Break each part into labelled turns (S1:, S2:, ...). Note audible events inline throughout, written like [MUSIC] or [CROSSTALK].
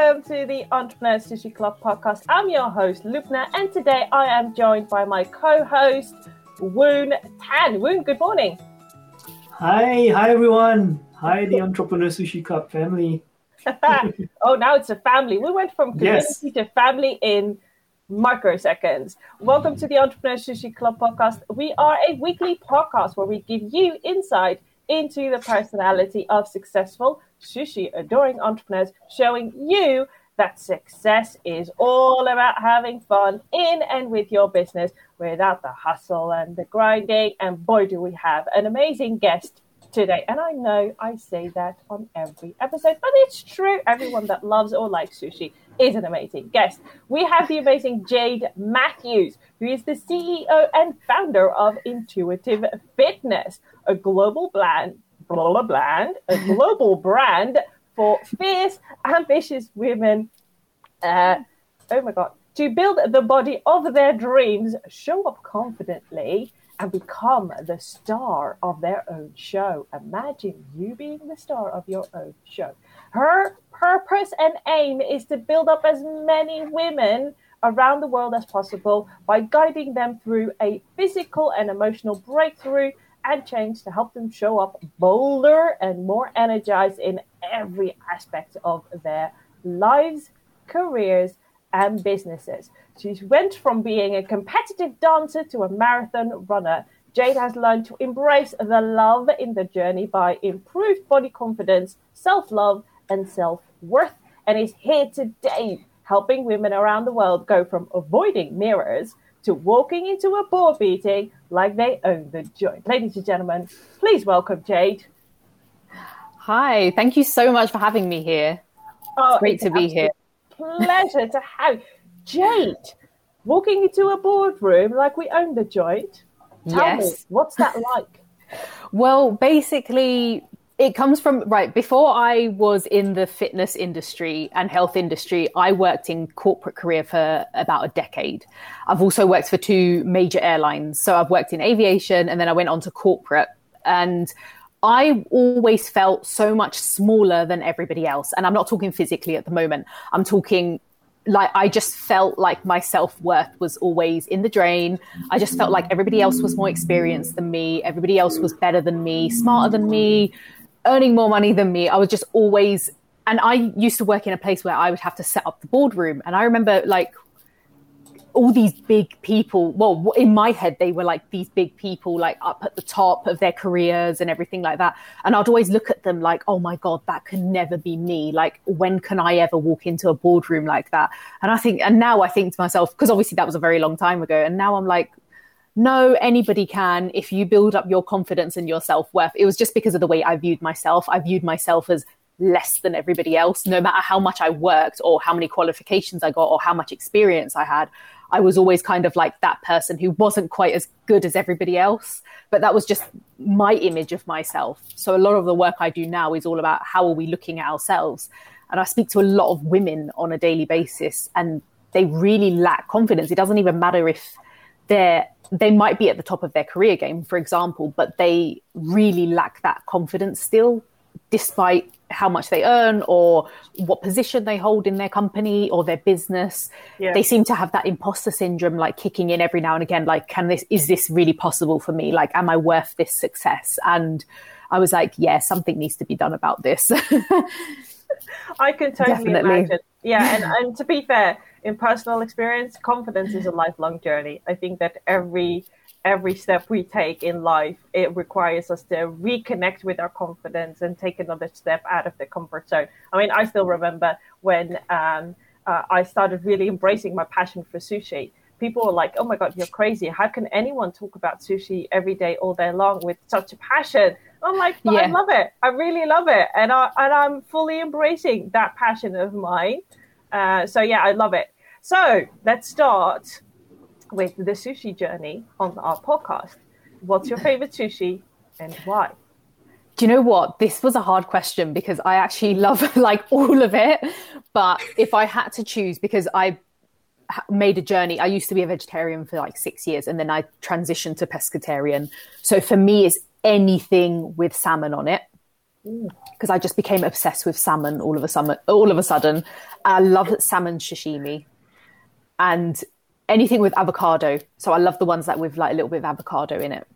S1: Welcome to the Entrepreneur Sushi Club podcast. I'm your host, Lubna, and today I am joined by my co host, Woon Tan. Woon, good morning.
S2: Hi, hi everyone. Hi, the Entrepreneur Sushi Club family. [LAUGHS]
S1: oh, now it's a family. We went from community yes. to family in microseconds. Welcome to the Entrepreneur Sushi Club podcast. We are a weekly podcast where we give you insight into the personality of successful sushi adoring entrepreneurs, showing you that success is all about having fun in and with your business without the hustle and the grinding. And boy, do we have an amazing guest today. And I know I say that on every episode, but it's true. Everyone that loves or likes sushi is an amazing guest. We have the amazing Jade Matthews, who is the CEO and founder of Intuitive Fitness, a global brand, blah, brand, a global brand for fierce, ambitious women. Uh, oh my God. To build the body of their dreams, show up confidently, and become the star of their own show. Imagine you being the star of your own show. Her purpose and aim is to build up as many women around the world as possible by guiding them through a physical and emotional breakthrough and change to help them show up bolder and more energized in every aspect of their lives, careers, and businesses. She went from being a competitive dancer to a marathon runner. Jade has learned to embrace the love in the journey by improved body confidence, self love, and self worth, and is here today helping women around the world go from avoiding mirrors to walking into a board meeting like they own the joint. Ladies and gentlemen, please welcome Jade.
S3: Hi, thank you so much for having me here. Oh, it's great it's to be here.
S1: Pleasure to have Jade walking into a boardroom like we own the joint. Tell yes. me, what's that like?
S3: Well, basically, it comes from right before I was in the fitness industry and health industry, I worked in corporate career for about a decade. I've also worked for two major airlines. So I've worked in aviation and then I went on to corporate and I always felt so much smaller than everybody else. And I'm not talking physically at the moment. I'm talking like I just felt like my self worth was always in the drain. I just felt like everybody else was more experienced than me. Everybody else was better than me, smarter than me, earning more money than me. I was just always, and I used to work in a place where I would have to set up the boardroom. And I remember like all these big people. Well, in my head, they were like these big people, like up at the top of their careers and everything like that. And I'd always look at them like, oh my God, that can never be me. Like, when can I ever walk into a boardroom like that? And I think, and now I think to myself, because obviously that was a very long time ago. And now I'm like, no, anybody can if you build up your confidence and your self worth. It was just because of the way I viewed myself. I viewed myself as less than everybody else, no matter how much I worked or how many qualifications I got or how much experience I had. I was always kind of like that person who wasn't quite as good as everybody else. But that was just my image of myself. So a lot of the work I do now is all about how are we looking at ourselves. And I speak to a lot of women on a daily basis, and they really lack confidence. It doesn't even matter if they're they might be at the top of their career game, for example, but they really lack that confidence still, despite how much they earn or what position they hold in their company or their business. Yeah. They seem to have that imposter syndrome like kicking in every now and again. Like, can this, is this really possible for me? Like, am I worth this success? And I was like, yeah, something needs to be done about this. [LAUGHS]
S1: I can totally Definitely. imagine. Yeah. And, and to be fair, in personal experience, confidence is a lifelong journey. I think that every every step we take in life, it requires us to reconnect with our confidence and take another step out of the comfort zone. I mean, I still remember when um, uh, I started really embracing my passion for sushi. People were like, "Oh my god, you're crazy! How can anyone talk about sushi every day, all day long, with such a passion?" I'm like, yeah. I love it. I really love it, and I and I'm fully embracing that passion of mine. Uh, so yeah, I love it. So let's start with the sushi journey on our podcast. What's your favorite sushi and why?
S3: Do you know what? This was a hard question because I actually love [LAUGHS] like all of it. But if I had to choose, because I made a journey, I used to be a vegetarian for like six years and then I transitioned to pescatarian. So for me, it's anything with salmon on it. Because I just became obsessed with salmon all of a summer, all of a sudden. I love salmon sashimi and anything with avocado. So I love the ones that with like a little bit of avocado in it.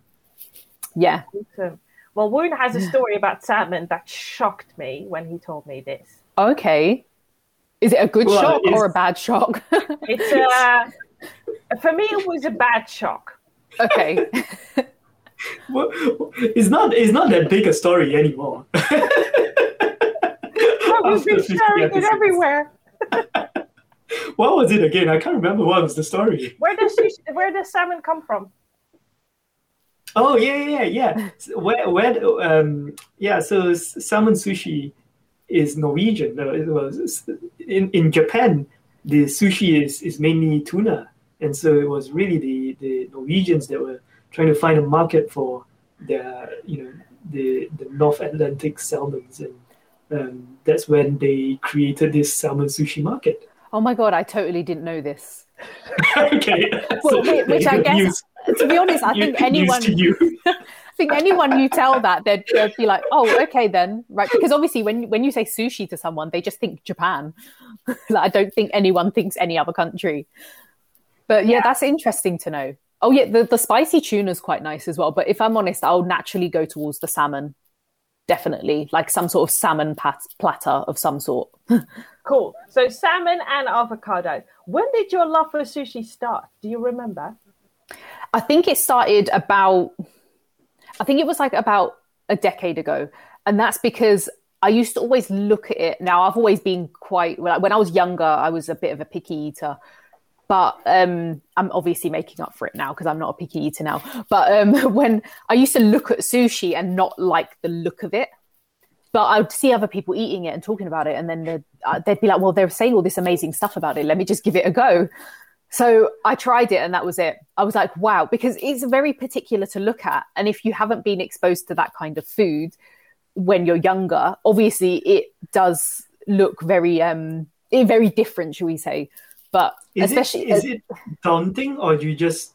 S3: Yeah.
S1: Awesome. Well, Woon has a story about salmon that shocked me when he told me this.
S3: Okay. Is it a good well, shock or a bad shock?
S1: it's [LAUGHS] uh, for me, it was a bad shock.
S3: Okay. [LAUGHS]
S2: it's not it's not that big a story anymore. [LAUGHS]
S1: well, we've been sharing it everywhere. [LAUGHS]
S2: what was it again? I can't remember what was the story.
S1: Where does where does salmon come from?
S2: Oh yeah, yeah, yeah. Where, where, um, yeah. So salmon sushi is Norwegian. It was in in Japan. The sushi is is mainly tuna, and so it was really the the Norwegians that were trying to find a market for their you know the the North Atlantic salmons, and um, that's when they created this salmon sushi market.
S3: Oh my god, I totally didn't know this. [LAUGHS]
S2: okay.
S3: Well, so, which I guess, news. to be honest, I think anyone. [LAUGHS] I think anyone you tell that, they'd, they'd, be like, "Oh, okay, then, right?" Because obviously, when when you say sushi to someone, they just think Japan. [LAUGHS] like, I don't think anyone thinks any other country. But yeah, yeah, that's interesting to know. Oh yeah, the, the spicy tuna is quite nice as well. But if I'm honest, I'll naturally go towards the salmon. Definitely, like some sort of salmon pat- platter of some sort. [LAUGHS]
S1: Cool. So salmon and avocado. When did your love for sushi start? Do you remember?
S3: I think it started about I think it was like about a decade ago. And that's because I used to always look at it. Now I've always been quite when I was younger, I was a bit of a picky eater. But um, I'm obviously making up for it now because I'm not a picky eater now. But um, [LAUGHS] when I used to look at sushi and not like the look of it, but I would see other people eating it and talking about it, and then they'd, uh, they'd be like, "Well, they're saying all this amazing stuff about it. Let me just give it a go." So I tried it, and that was it. I was like, "Wow," because it's very particular to look at, and if you haven't been exposed to that kind of food when you're younger, obviously it does look very, um, very different, shall we say? But
S2: is
S3: especially,
S2: it, is it daunting, or you just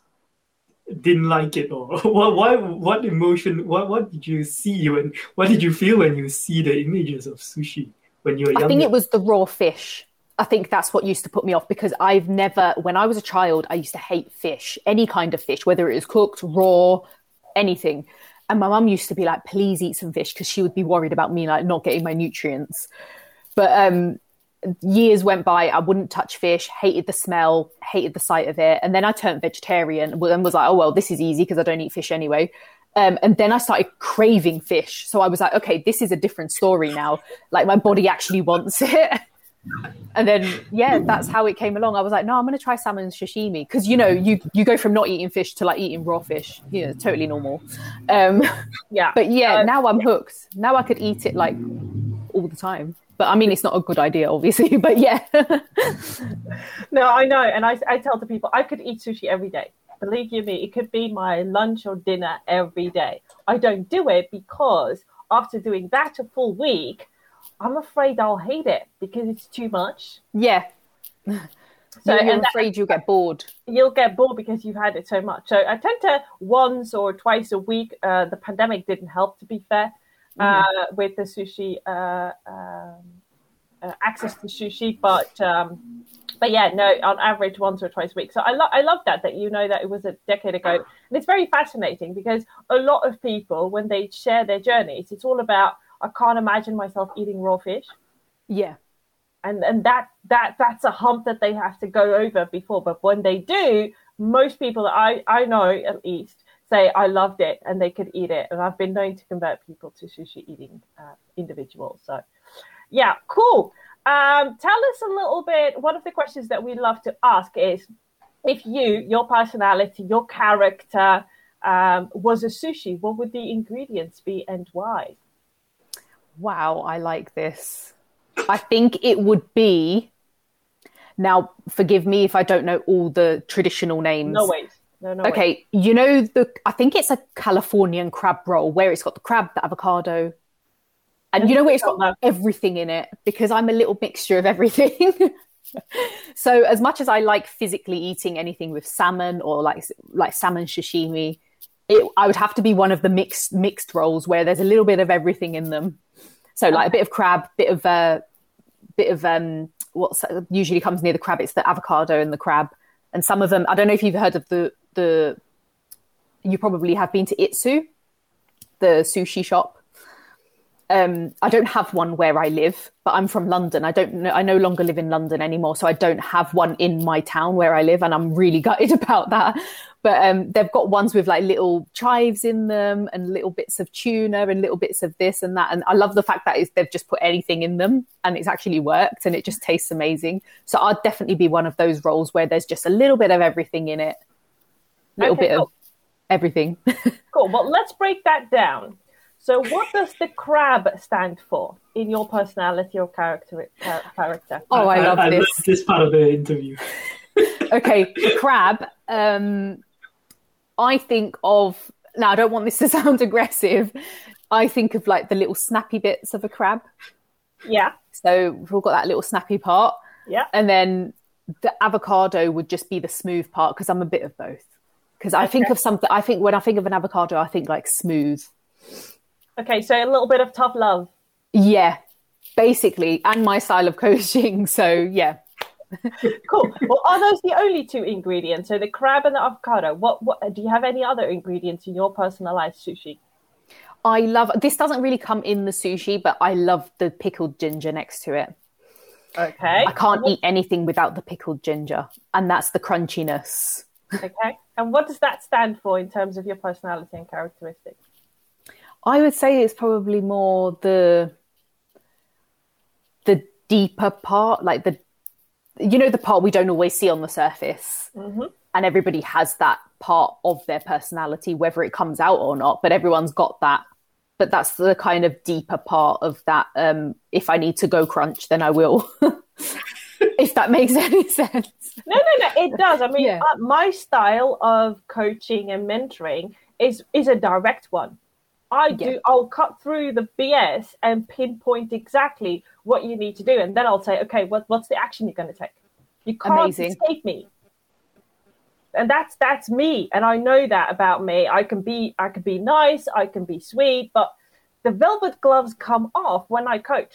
S2: didn't like it [LAUGHS] or what what what emotion what what did you see when what did you feel when you see the images of sushi when you were young?
S3: I think it was the raw fish. I think that's what used to put me off because I've never when I was a child I used to hate fish, any kind of fish, whether it was cooked, raw, anything. And my mum used to be like, please eat some fish because she would be worried about me like not getting my nutrients. But um years went by, I wouldn't touch fish, hated the smell, hated the sight of it. And then I turned vegetarian and was like, oh, well, this is easy because I don't eat fish anyway. Um, and then I started craving fish. So I was like, okay, this is a different story now. Like my body actually wants [LAUGHS] it. and then, yeah, that's how it came along. I was like, no, I'm going to try salmon sashimi because, you know, you, you go from not eating fish to like eating raw fish. You know, totally normal. Um,
S1: yeah.
S3: But yeah, uh, now I'm hooked. Now I could eat it like all the time. But I mean, it's not a good idea, obviously. [LAUGHS] But yeah. [LAUGHS]
S1: no, I know, and I, I tell the people I could eat sushi every day. Believe you me, it could be my lunch or dinner every day. I don't do it because after doing that a full week, I'm afraid I'll hate it because it's too much.
S3: Yeah. [LAUGHS] So you're and afraid that, you'll get bored.
S1: You'll get bored because you've had it so much. So I tend to once or twice a week. Uh, the pandemic didn't help, to be fair mm. with the sushi uh, um, uh, access to sushi, but um, but yeah, no, on average once or twice a week. So I love I love that that you know that it was a decade ago, and it's very fascinating because a lot of people when they share their journeys, it's all about I can't imagine myself eating raw fish.
S3: Yeah.
S1: And and that that that's a hump that they have to go over before. But when they do, most people that I, I know at least say I loved it and they could eat it. And I've been known to convert people to sushi eating uh, individuals. So, yeah, cool. Um, tell us a little bit. One of the questions that we love to ask is if you, your personality, your character um, was a sushi, what would the ingredients be and why?
S3: Wow, I like this. I think it would be. Now, forgive me if I don't know all the traditional names.
S1: No ways. No, no.
S3: Okay, you know the I think it's a Californian crab roll where it's got the crab, the avocado, and you know where it's got everything in it because I'm a little mixture of everything. [LAUGHS] so as much as I like physically eating anything with salmon or like like salmon sashimi, it, I would have to be one of the mixed mixed rolls where there's a little bit of everything in them. So like a bit of crab, bit of uh, bit of um, what usually comes near the crab. It's the avocado and the crab, and some of them. I don't know if you've heard of the the. You probably have been to Itsu, the sushi shop um, I don't have one where I live, but I'm from London. I don't know, I no longer live in London anymore, so I don't have one in my town where I live, and I'm really [LAUGHS] gutted about that. But um, they've got ones with like little chives in them and little bits of tuna and little bits of this and that. And I love the fact that they've just put anything in them and it's actually worked and it just tastes amazing. So I'd definitely be one of those rolls where there's just a little bit of everything in it, little okay, bit cool. of everything. [LAUGHS]
S1: cool. Well, let's break that down. So, what does the crab stand for in your personality or character? character?
S3: Oh, I, love I,
S2: this.
S3: I
S2: this part of the interview. [LAUGHS]
S3: okay, The crab. Um, I think of now. I don't want this to [LAUGHS] sound aggressive. I think of like the little snappy bits of a crab.
S1: Yeah.
S3: So we've all got that little snappy part.
S1: Yeah.
S3: And then the avocado would just be the smooth part because I'm a bit of both. Because I okay. think of something. I think when I think of an avocado, I think like smooth.
S1: Okay, so a little bit of tough love.
S3: Yeah, basically, and my style of coaching. [LAUGHS] So yeah.
S1: cool. Well, are those the only two ingredients? So the crab and the avocado. What? What? Do you have any other ingredients in your personalized sushi?
S3: I love. This doesn't really come in the sushi, but I love the pickled ginger next to it.
S1: Okay.
S3: I can't eat anything without the pickled ginger, and that's the crunchiness.
S1: Okay. And what does that stand for in terms of your personality and characteristics?
S3: I would say it's probably more the the deeper part, like the you know the part we don't always see on the surface,
S1: mm-hmm.
S3: and everybody has that part of their personality, whether it comes out or not. But everyone's got that. But that's the kind of deeper part of that. Um, if I need to go crunch, then I will. [LAUGHS] if that makes any sense.
S1: No, no, no. It does. I mean, yeah. uh, my style of coaching and mentoring is is a direct one. I do. Yeah. I'll cut through the BS and pinpoint exactly what you need to do, and then I'll say, okay, what, what's the action you're going to take? You can't Amazing. escape me, and that's that's me, and I know that about me. I can be I can be nice, I can be sweet, but the velvet gloves come off when I coach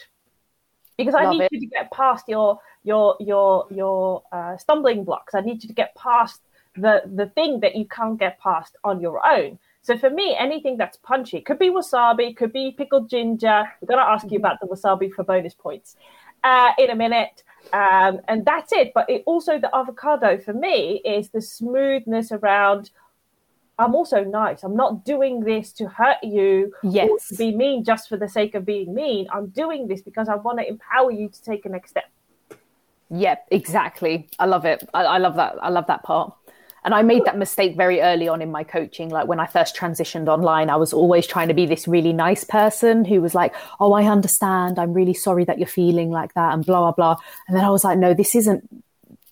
S1: because I need it. you to get past your your your your uh, stumbling blocks. I need you to get past the the thing that you can't get past on your own. So for me, anything that's punchy could be wasabi, could be pickled ginger. We're going to ask you mm-hmm. about the wasabi for bonus points uh, in a minute. Um, and that's it. But it also the avocado for me is the smoothness around. I'm also nice. I'm not doing this to hurt you
S3: yes.
S1: to be mean just for the sake of being mean. I'm doing this because I want to empower you to take a next step.
S3: Yep, exactly. I love it. I, I love that. I love that part. And I made that mistake very early on in my coaching. Like when I first transitioned online, I was always trying to be this really nice person who was like, Oh, I understand. I'm really sorry that you're feeling like that and blah, blah, blah. And then I was like, No, this isn't,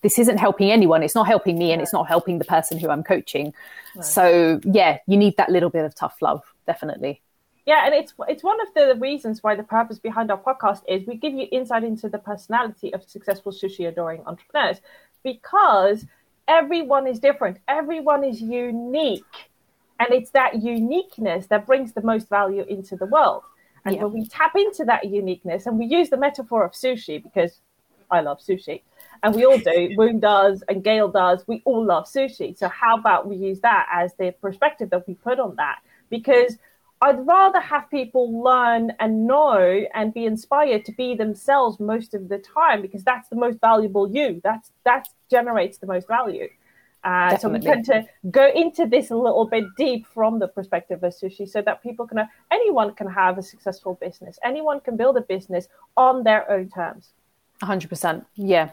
S3: this isn't helping anyone. It's not helping me and it's not helping the person who I'm coaching. Right. So yeah, you need that little bit of tough love, definitely.
S1: Yeah, and it's it's one of the reasons why the purpose behind our podcast is we give you insight into the personality of successful sushi adoring entrepreneurs because everyone is different, everyone is unique. And it's that uniqueness that brings the most value into the world. And yeah. when we tap into that uniqueness, and we use the metaphor of sushi because I love sushi, and we all do, [LAUGHS] Woon does, and Gail does, we all love sushi. So, how about we use that as the perspective that we put on that? Because I'd rather have people learn and know and be inspired to be themselves most of the time because that's the most valuable you. That's that generates the most value. Uh, so we tend to go into this a little bit deep from the perspective of sushi, so that people can anyone can have a successful business. Anyone can build a business on their own terms.
S3: hundred percent. Yeah.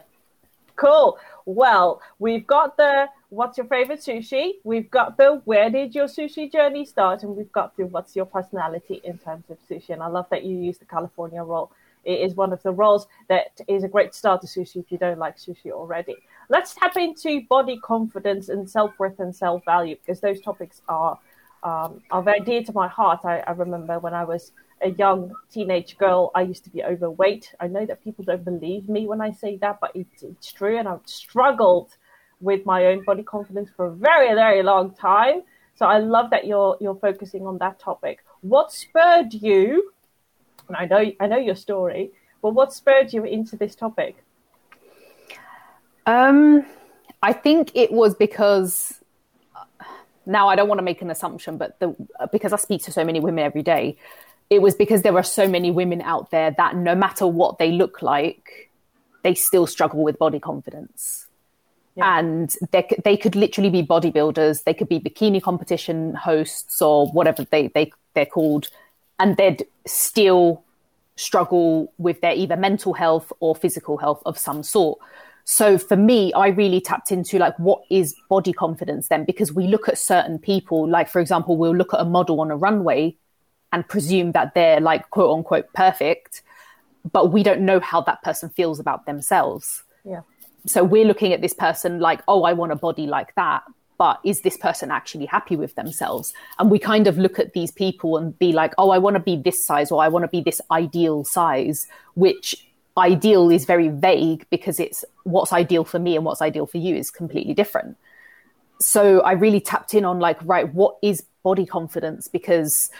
S1: Cool. Well, we've got the what's your favorite sushi? We've got the where did your sushi journey start? And we've got the what's your personality in terms of sushi. And I love that you use the California roll. It is one of the rolls that is a great start to sushi if you don't like sushi already. Let's tap into body confidence and self worth and self value because those topics are um, are very dear to my heart. I, I remember when I was a young teenage girl, I used to be overweight. I know that people don't believe me when I say that, but it's, it's true. And I've struggled with my own body confidence for a very, very long time. So I love that you're you're focusing on that topic. What spurred you? And I know I know your story, but what spurred you into this topic?
S3: Um, I think it was because now I don't want to make an assumption, but the, because I speak to so many women every day, it was because there were so many women out there that no matter what they look like, they still struggle with body confidence. Yeah. And they, they could literally be bodybuilders, they could be bikini competition hosts or whatever they, they, they're called, and they'd still struggle with their either mental health or physical health of some sort. So for me, I really tapped into like what is body confidence then? Because we look at certain people, like for example, we'll look at a model on a runway and presume that they're like quote unquote perfect, but we don't know how that person feels about themselves.
S1: Yeah.
S3: So we're looking at this person like, oh, I want a body like that. But is this person actually happy with themselves? And we kind of look at these people and be like, oh, I want to be this size or I want to be this ideal size, which ideal is very vague because it's what's ideal for me and what's ideal for you is completely different. So I really tapped in on like, right, what is body confidence? Because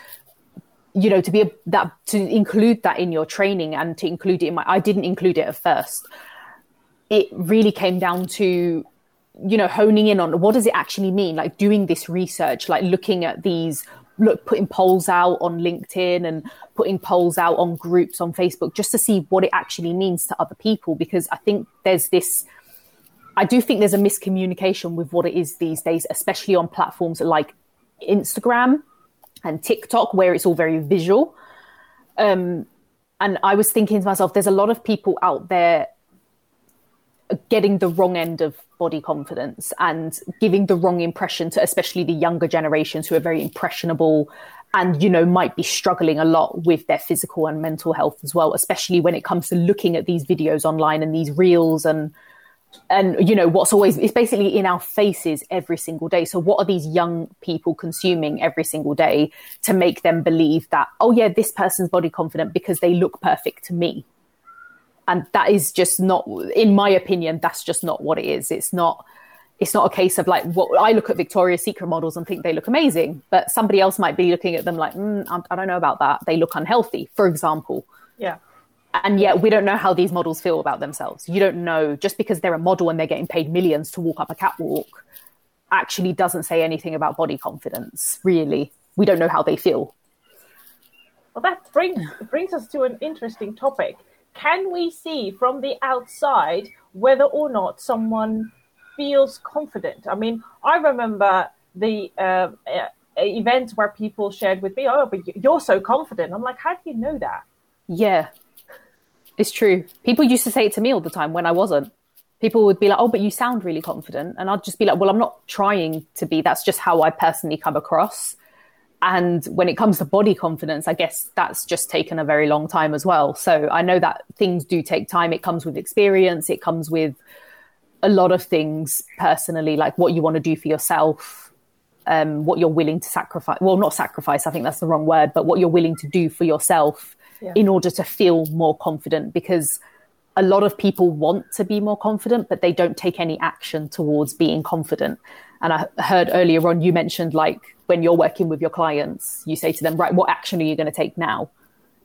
S3: you know to be a, that to include that in your training and to include it in my i didn't include it at first. It really came down to you know honing in on what does it actually mean? Like doing this research like looking at these look putting polls out on linkedin and putting polls out on groups on facebook just to see what it actually means to other people because i think there's this i do think there's a miscommunication with what it is these days especially on platforms like instagram and tiktok where it's all very visual. Um, and i was thinking to myself there's a lot of people out there getting the wrong end of body confidence and giving the wrong impression to especially the younger generations who are very impressionable and you know might be struggling a lot with their physical and mental health as well especially when it comes to looking at these videos online and these reels and and you know what's always it's basically in our faces every single day so what are these young people consuming every single day to make them believe that oh yeah this person's body confident because they look perfect to me and that is just not in my opinion that's just not what it is it's not it's not a case of like what I look at Victoria's Secret models and think they look amazing, but somebody else might be looking at them like, mm, I don't know about that. They look unhealthy, for example.
S1: Yeah.
S3: And yet we don't know how these models feel about themselves. You don't know just because they're a model and they're getting paid millions to walk up a catwalk actually doesn't say anything about body confidence, really. We don't know how they feel.
S1: Well, that brings brings us to an interesting topic can we see from the outside whether or not someone feels confident? I mean, I remember the uh, uh, event where people shared with me, "Oh, but you're so confident." I'm like, "How do you know that?"
S3: Yeah, it's true. People used to say it to me all the time when I wasn't. People would be like, "Oh, but you sound really confident," and I'd just be like, "Well, I'm not trying to be. That's just how I personally come across." And when it comes to body confidence, I guess that's just taken a very long time as well. So I know that things do take time. It comes with experience, it comes with a lot of things personally, like what you want to do for yourself, um, what you're willing to sacrifice. Well, not sacrifice, I think that's the wrong word, but what you're willing to do for yourself in order to feel more confident. Because a lot of people want to be more confident, but they don't take any action towards being confident. And I heard earlier on you mentioned like when you're working with your clients, you say to them, right, what action are you going to take now?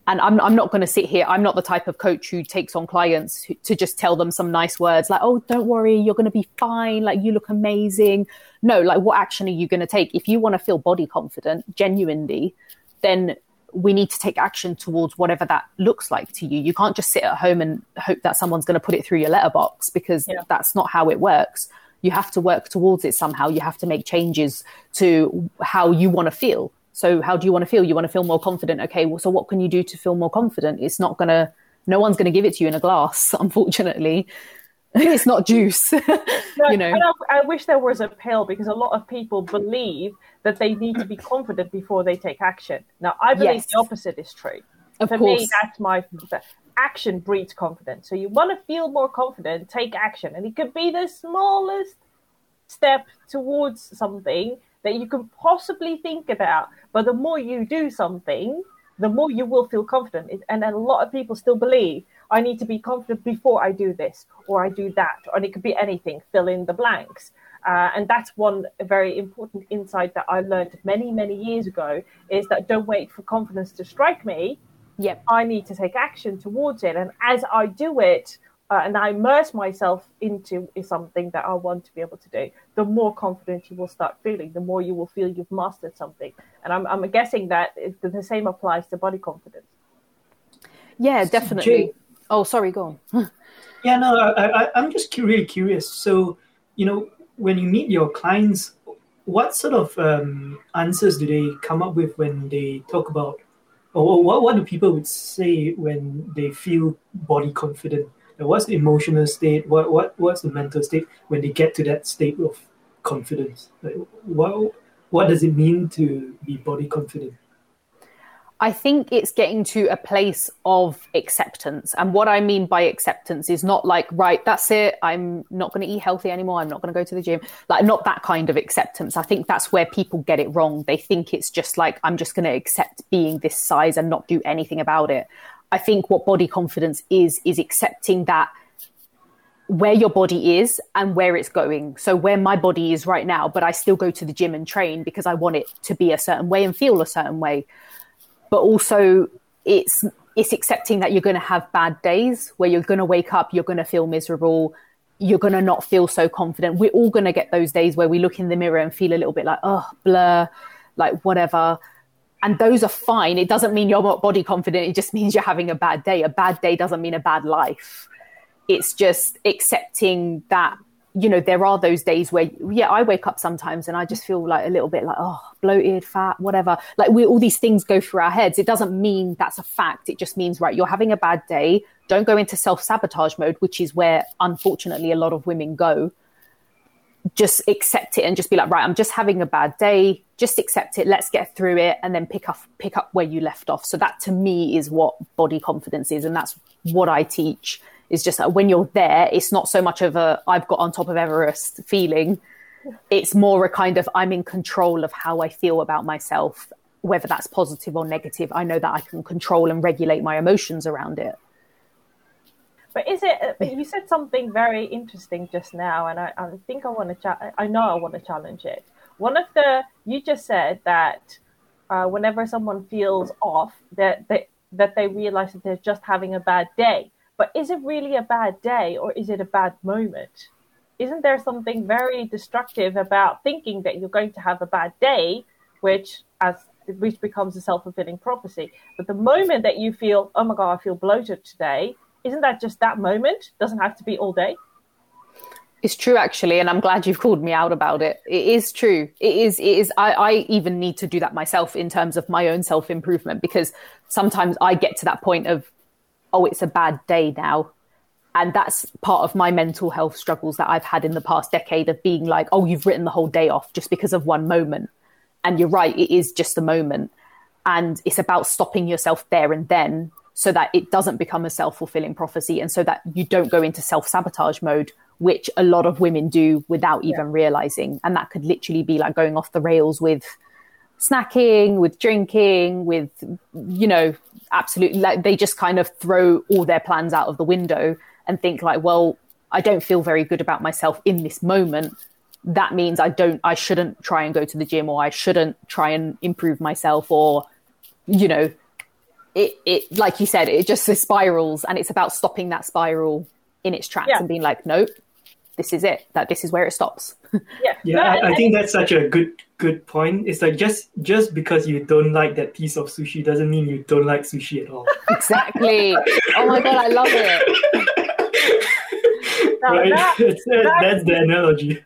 S3: And I'm, I'm not going to sit here. I'm not the type of coach who takes on clients who, to just tell them some nice words like, oh, don't worry, you're going to be fine. Like, you look amazing. No, like, what action are you going to take? If you want to feel body confident, genuinely, then we need to take action towards whatever that looks like to you. You can't just sit at home and hope that someone's going to put it through your letterbox because yeah. that's not how it works you have to work towards it somehow. You have to make changes to how you want to feel. So, how do you want to feel? You want to feel more confident. Okay, well, so what can you do to feel more confident? It's not going to, no one's going to give it to you in a glass, [LAUGHS] unfortunately. It's not juice. [LAUGHS] you know,
S1: I, I, wish there was a pill because a lot of people believe that they need to be confident before they take action. Now, I believe yes. the opposite is true. Of For course. me, that's my action breeds confidence. So you want to feel more confident, take action. And it could be the smallest step towards something that you can possibly think about. But the more you do something, the more you will feel confident. And a lot of people still believe I need to be confident before I do this or I do that. And it could be anything, fill in the blanks. Uh, and that's one very important insight that I learned many, many years ago is that don't wait for confidence to strike me.
S3: Yep.
S1: I need to take action towards it. And as I do it, uh, and I immerse myself into something that I want to be able to do, the more confident you will start feeling, the more you will feel you've mastered something. And I'm, I'm guessing that the same applies to body confidence.
S3: Yeah, definitely. Oh, sorry, go
S2: on. [LAUGHS] yeah, no, I, I, I'm just really curious. So, you know, when you meet your clients, what sort of um, answers do they come up with when they talk about, or what, what do people would say when they feel body confident? what's the emotional state? What what what's the mental state when they get to that state of confidence? Like, what what does it mean to be body confident?
S3: I think it's getting to a place of acceptance. And what I mean by acceptance is not like, right, that's it. I'm not going to eat healthy anymore. I'm not going to go to the gym. Like, not that kind of acceptance. I think that's where people get it wrong. They think it's just like, I'm just going to accept being this size and not do anything about it. I think what body confidence is, is accepting that where your body is and where it's going. So where my body is right now, but I still go to the gym and train because I want it to be a certain way and feel a certain way. But also it's it's accepting that you're going to have bad days where you're going to wake up, you're going to feel miserable, you're going to not feel so confident. We're all going to get those days where we look in the mirror and feel a little bit like, oh, blur, like whatever and those are fine. It doesn't mean you're not body confident. It just means you're having a bad day. A bad day doesn't mean a bad life. It's just accepting that, you know, there are those days where, yeah, I wake up sometimes and I just feel like a little bit like, oh, bloated, fat, whatever. Like we, all these things go through our heads. It doesn't mean that's a fact. It just means, right, you're having a bad day. Don't go into self sabotage mode, which is where unfortunately a lot of women go just accept it and just be like, right, I'm just having a bad day. Just accept it. Let's get through it, and then pick up pick up where you left off. So that to me is what body confidence is, and that's what I teach. Is just that when you're there, it's not so much of a I've got on top of Everest feeling. It's more a kind of I'm in control of how I feel about myself, whether that's positive or negative. I know that I can control and regulate my emotions around it.
S1: But is it? You said something very interesting just now, and I, I think I want to. I know I want to challenge it. One of the you just said that uh, whenever someone feels off, that they that they realize that they're just having a bad day. But is it really a bad day, or is it a bad moment? Isn't there something very destructive about thinking that you're going to have a bad day, which as which becomes a self fulfilling prophecy? But the moment that you feel, oh my god, I feel bloated today, isn't that just that moment? Doesn't have to be all day.
S3: It's true, actually, and I'm glad you've called me out about it. It is true. It is. It is. I, I even need to do that myself in terms of my own self improvement because sometimes I get to that point of, oh, it's a bad day now, and that's part of my mental health struggles that I've had in the past decade of being like, oh, you've written the whole day off just because of one moment, and you're right, it is just a moment, and it's about stopping yourself there and then so that it doesn't become a self fulfilling prophecy and so that you don't go into self sabotage mode, which a lot of women do without even yeah. realizing. And that could literally be like going off the rails with snacking, with drinking, with, you know, absolutely like they just kind of throw all their plans out of the window and think like, well, I don't feel very good about myself in this moment. That means I don't, I shouldn't try and go to the gym or I shouldn't try and improve myself or, you know, it, it like you said, it just spirals, and it's about stopping that spiral in its tracks yeah. and being like, nope, this is it. That this is where it stops. [LAUGHS]
S1: yeah,
S2: yeah. I, I, think that's such a good good point. It's like just just because you don't like that piece of sushi doesn't mean you don't like sushi at all. [LAUGHS]
S3: Exactly. oh my god, I love it. [LAUGHS]
S2: right? That, that, that's the analogy.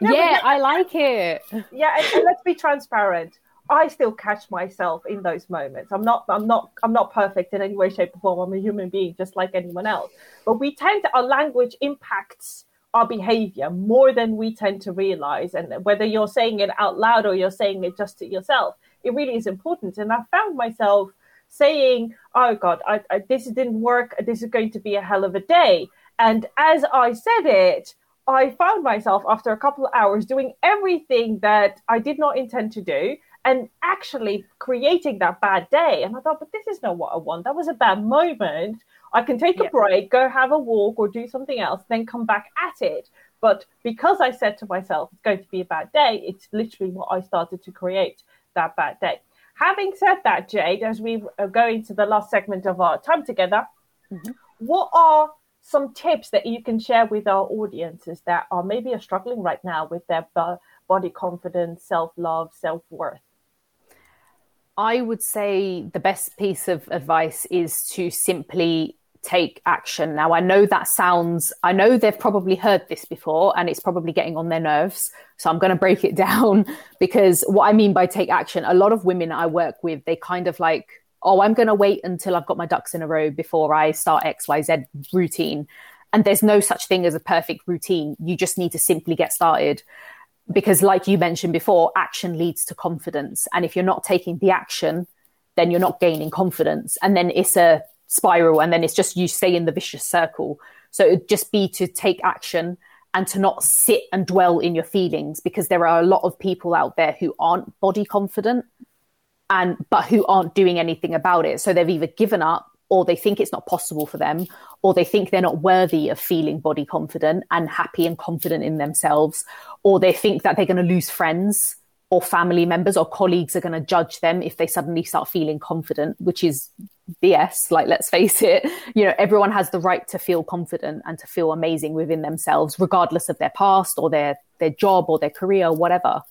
S3: Yeah, I like it.
S1: Yeah, and, and let's be transparent I still catch myself in those moments. I'm not, I'm not, I'm not perfect in any way, shape, or form. I'm a human being just like anyone else. But we tend to, our language impacts our behavior more than we tend to realize. And whether you're saying it out loud or you're saying it just to yourself, it really is important. And I found myself saying, "Oh God, I, I, this didn't work. This is going to be a hell of a day." And as I said it, I found myself after a couple of hours doing everything that I did not intend to do and actually creating that bad day. And I thought, but this is not what I want. That was a bad moment. I can take a break, go have a walk, or do something else, then come back at it. But because I said to myself, it's going to be a bad day, it's literally what I started to create that bad day. Having said that, Jade, as we are going to the last segment of our time together, mm-hmm. what are some tips that you can share with our audiences that are maybe are struggling right now with their body confidence, self love, self worth?
S3: I would say the best piece of advice is to simply take action. Now, I know that sounds, I know they've probably heard this before and it's probably getting on their nerves. So I'm going to break it [LAUGHS] down because what I mean by take action, a lot of women I work with, they kind of like, oh, I'm going to wait until I've got my ducks in a row before I start XYZ routine. And there's no such thing as a perfect routine. You just need to simply get started. Because, like you mentioned before, action leads to confidence. And if you're not taking the action, then you're not gaining confidence. And then it's a spiral and then it's just you stay in the vicious circle. So it'd just be to take action and to not sit and dwell in your feelings because there are a lot of people out there who aren't body confident and but who aren't doing anything about it. So they've either given up or they think it's not possible for them or they think they're not worthy of feeling body confident and happy and confident in themselves or they think that they're going to lose friends or family members or colleagues are going to judge them if they suddenly start feeling confident, which is BS. Like, let's face it, you know, everyone has the right to feel confident and to feel amazing within themselves, regardless of their past or their, their job or their career, or whatever.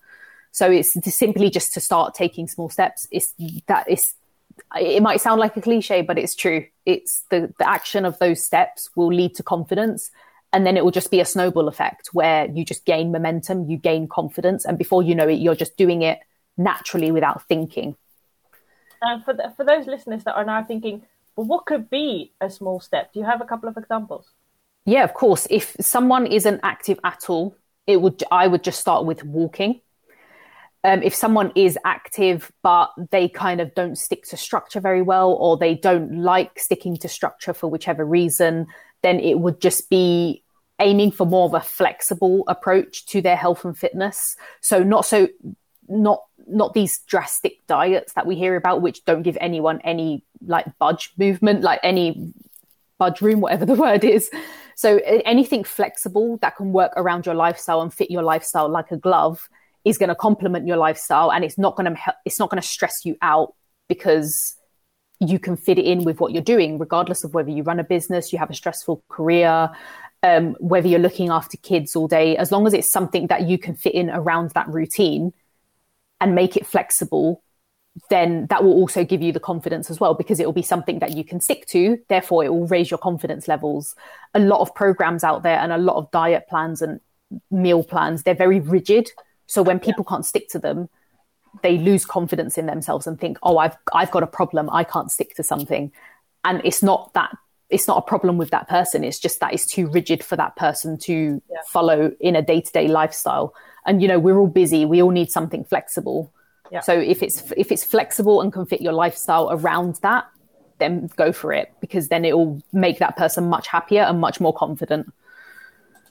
S3: So it's simply just to start taking small steps. It's that is, it might sound like a cliche, but it's true. It's the, the action of those steps will lead to confidence and then it will just be a snowball effect where you just gain momentum, you gain confidence, and before you know it, you're just doing it naturally without thinking.
S1: And for the, for those listeners that are now thinking, well, what could be a small step? Do you have a couple of examples?
S3: Yeah, of course. If someone isn't active at all, it would I would just start with walking. Um, if someone is active but they kind of don't stick to structure very well or they don't like sticking to structure for whichever reason then it would just be aiming for more of a flexible approach to their health and fitness. So not so not not these drastic diets that we hear about, which don't give anyone any like budge movement, like any budge room, whatever [LAUGHS] the word is. So anything flexible that can work around your lifestyle and fit your lifestyle like a glove is going to complement your lifestyle, and it's not going to it's not going to stress you out because you can fit it in with what you're doing, regardless of whether you run a business, you have a stressful career, um, whether you're looking after kids all day, as long as it's something that you can fit in around that routine and make it flexible, then that will also give you the confidence as well because it will be something that you can stick to. Therefore, it will raise your confidence levels. A lot of programs out there and a lot of diet plans and meal plans, they're very rigid. So when people can't stick to them, they lose confidence in themselves and think, oh, I've I've got a problem. I can't stick to something, and it's not that it's not a problem with that person. It's just that it's too rigid for that person to yeah. follow in a day to day lifestyle. And you know, we're all busy. We all need something flexible. Yeah. So if it's if it's flexible and can fit your lifestyle around that, then go for it because then it will make that person much happier and much more confident.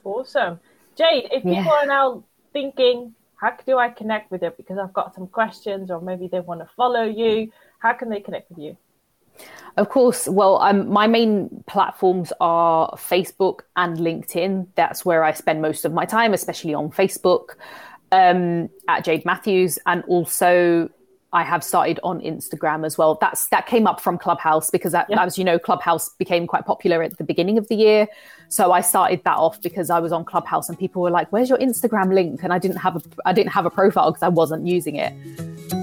S1: Awesome, Jade. If yeah. people are now thinking how do I connect with it? Because I've got some questions, or maybe they want to follow you. How can they connect with you?
S3: Of course. Well, um, my main platforms are Facebook and LinkedIn. That's where I spend most of my time, especially on Facebook um, at Jade Matthews, and also I have started on Instagram as well. That's that came up from Clubhouse because, that, yeah. as you know, Clubhouse became quite popular at the beginning of the year. So I started that off because I was on Clubhouse and people were like, "Where's your Instagram link?" And I didn't have a I didn't have a profile because I wasn't using it.